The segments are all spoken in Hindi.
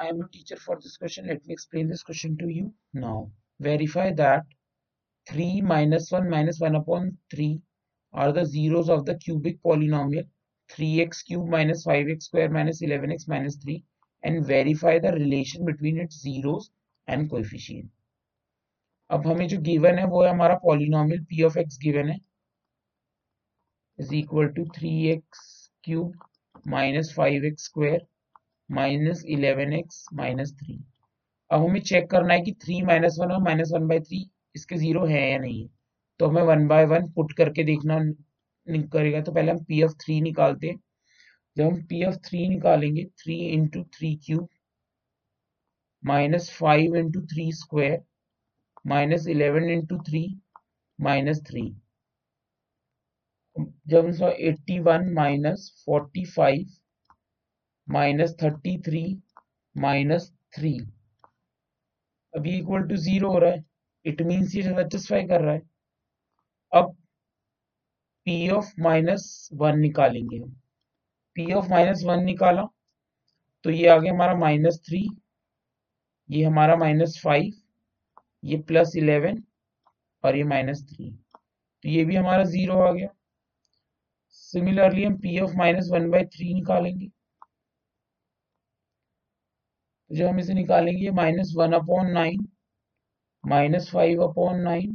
I am a teacher for this question. Let me explain this question to you now. Verify that 3 minus 1 minus 1 upon 3 are the zeros of the cubic polynomial 3x cube minus 5x square minus 11x minus 3 and verify the relation between its zeros and coefficient. अब हमें जो गिवन है, वो है हमारा polynomial P of x given है, is equal to 3x cube minus 5x square minus eleven x minus three अब हमें चेक करना है कि थ्री माइनस वन और माइनस वन बाई थ्री इसके ज़ीरो है या नहीं। है तो हमें वन बाय वन पुट करके देखना करेगा। तो पहले हम पी एफ़ थ्री निकालते हैं। जब हम पी एफ़ थ्री निकालेंगे three into three cube minus five into three square minus eleven into three minus three. जब हम eighty one minus forty five minus thirty three minus three. अभी इक्वल टू ज़ीरो हो रहा है। इट मीन्स ये सेटिस्फाई कर रहा है। अब पी ऑफ़ माइनस वन निकालेंगे हम। पी ऑफ़ माइनस वन निकाला। तो ये आ गया हमारा माइनस थ्री ये हमारा माइनस फाइव ये प्लस इलेवन और ये माइनस थ्री तो ये भी हमारा ज़ीरो आ गया। सिमिलरली हम P of minus one by three निकालेंगे। तो जब हम इसे निकालेंगे minus one upon nine minus five upon nine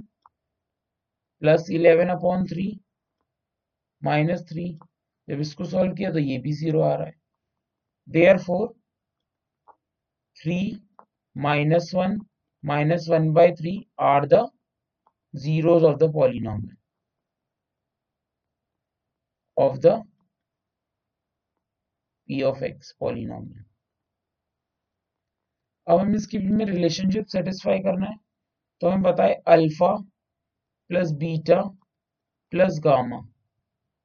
plus eleven upon three minus three जब इसको सॉल्व किया तो ये भी ज़ीरो आ रहा है। Therefore three minus one minus one by three are the zeros of the polynomial of the p of x polynomial. अब हमें इसकी में रिलेशनशिप सेटिस्फाई करना है। तो हमें बताए alpha plus beta plus gamma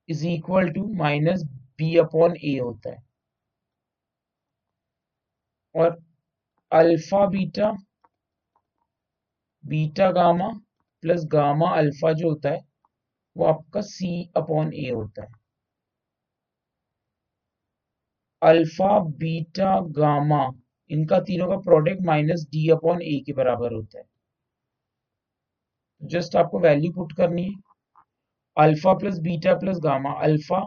is equal to minus b upon a होता है। और alpha beta beta gamma plus gamma alpha जो होता है, वो आपका सी अपॉन ए होता है। अल्फ़ा, बीटा, गामा, इनका तीनों का product minus d upon a के बराबर होता है। जस्ट आपको वैल्यू पुट करनी है। Alpha plus beta plus gamma, alpha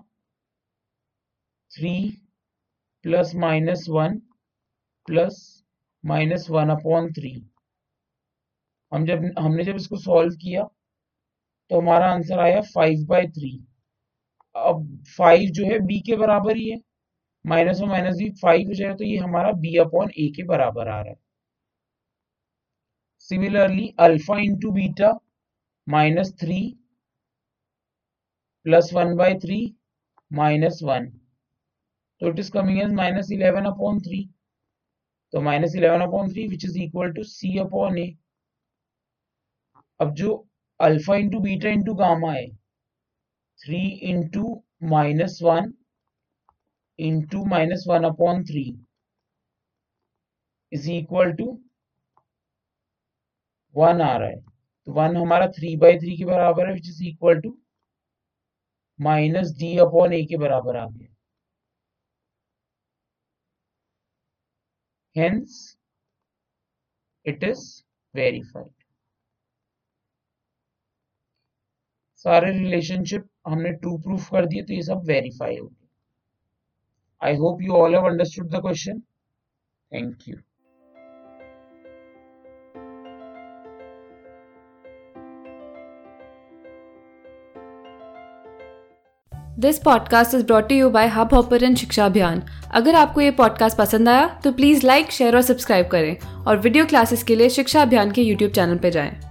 three plus minus one plus minus one upon three हम जब, हमने जब इसको सॉल्व किया तो हमारा आंसर आया फाइव बाई थ्री अब फाइव जो है बी के बराबर ही है. माइनस और माइनस भी फाइव हो जाएगा तो ये हमारा बी अपॉन ए के बराबर आ रहा है. Similarly alpha into beta minus three plus one by three minus one तो it is coming as minus eleven upon three तो minus eleven upon three which is equal to c upon a अब जो alpha into beta into gamma है three into minus one into minus one upon three is equal to one आ रहा है। तो वन हमारा थ्री बाई थ्री के बराबर है which is equal to minus d upon a के बराबर आ गया। हेंस इट इज़ वेरीफाइड सारे रिलेशनशिप हमने ट्रू प्रूफ कर दिए तो ये सब वेरीफाई हो गए I hope you all have understood the question. Thank you. This podcast is brought you by Hubhopper and Shiksha Abhiyan अगर आपको ये पॉडकास्ट पसंद आया तो प्लीज़ लाइक शेयर और सब्सक्राइब करें और वीडियो क्लासेस के लिए शिक्षा अभियान के यूट्यूब चैनल पर जाएँ।